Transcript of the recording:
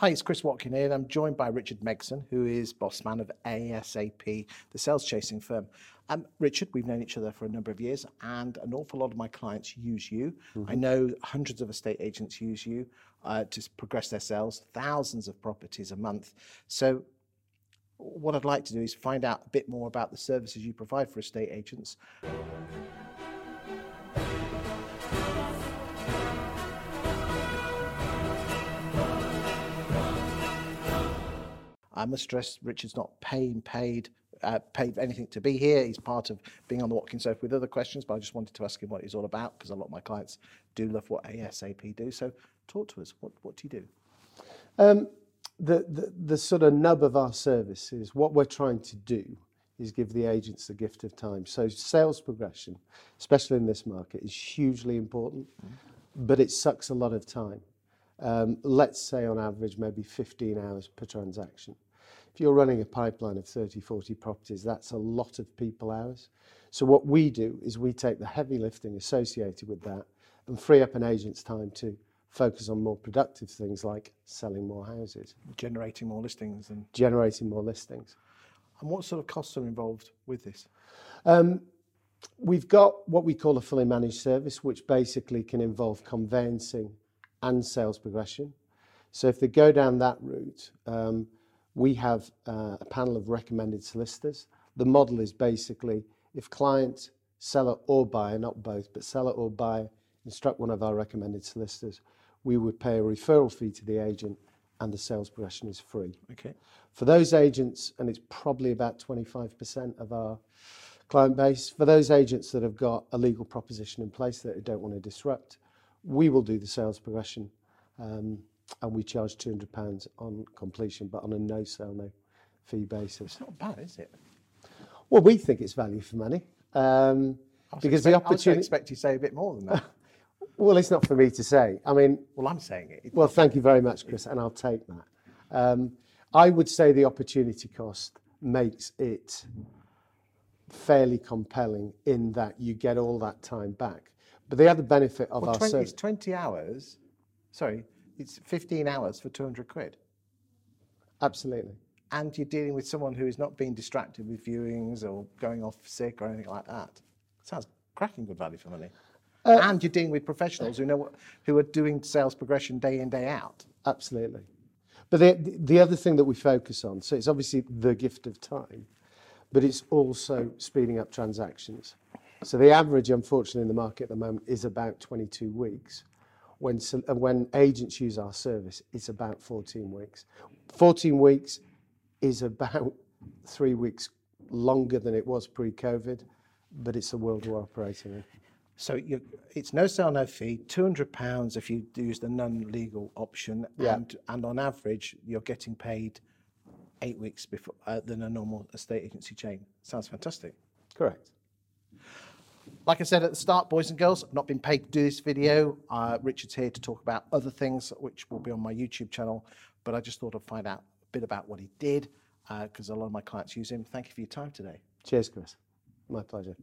Hi, it's Chris Watkin here, and I'm joined by Richard Megson, who is boss man of ASAP, the sales chasing firm. Um, Richard, we've known each other for a number of years, and an awful lot of my clients use you. I know hundreds of estate agents use you uh, to progress their sales, thousands of properties a month. So, what I'd like to do is find out a bit more about the services you provide for estate agents. I must stress Richard's not paying paid uh, paid anything to be here. He's part of being on the Watkins Sofa with other questions, but I just wanted to ask him what he's all about because a lot of my clients do love what ASAP do. So talk to us. What what do you do? Um, the, the, the sort of nub of our service is what we're trying to do is give the agents the gift of time. So sales progression, especially in this market, is hugely important, but it sucks a lot of time. Um, let's say on average maybe 15 hours per transaction. If you're running a pipeline of 30, 40 properties, that's a lot of people hours. So what we do is we take the heavy lifting associated with that and free up an agent's time to focus on more productive things like selling more houses, Generating more listings and generating more listings. and what sort of costs are involved with this? Um, we've got what we call a fully managed service, which basically can involve conveyancing and sales progression. So if they go down that route, um, we have uh, a panel of recommended solicitors. The model is basically if client, seller or buyer, not both, but seller or buyer, instruct one of our recommended solicitors, we would pay a referral fee to the agent and the sales progression is free. Okay. For those agents, and it's probably about 25% of our client base, for those agents that have got a legal proposition in place that they don't want to disrupt, we will do the sales progression um, and we charge £200 on completion, but on a no sale, no fee basis. It's not bad, is it? Well, we think it's value for money um, because the opportunity. I expect you to say a bit more than that. Well, it's not for me to say. I mean, well, I'm saying it. Well, thank you very much, Chris, and I'll take that. Um, I would say the opportunity cost makes it fairly compelling in that you get all that time back. But the other benefit of Well, our 20, service, it's 20 hours. Sorry, it's 15 hours for 200 quid. absolutely. And you're dealing with someone who is not being distracted with viewings or going off sick or anything like that. Sounds cracking good value for money. Uh, and you're dealing with professionals who know what, who are doing sales progression day in, day out. Absolutely. But the, the other thing that we focus on, so it's obviously the gift of time, but it's also speeding up transactions. So the average, unfortunately, in the market at the moment is about 22 weeks. When, uh, when agents use our service, it's about 14 weeks. 14 weeks is about three weeks longer than it was pre-COVID, but it's the world we're operating in. So you it's no sell, no fee, £200 if you use the non-legal option. Yeah. And, and on average, you're getting paid eight weeks before uh, than a normal estate agency chain. Sounds fantastic. Correct. Like I said at the start, boys and girls, I've not been paid to do this video. Uh, Richard's here to talk about other things, which will be on my YouTube channel. But I just thought I'd find out a bit about what he did, because a lot of my clients use him. Thank you for your time today. Cheers, Chris. My pleasure.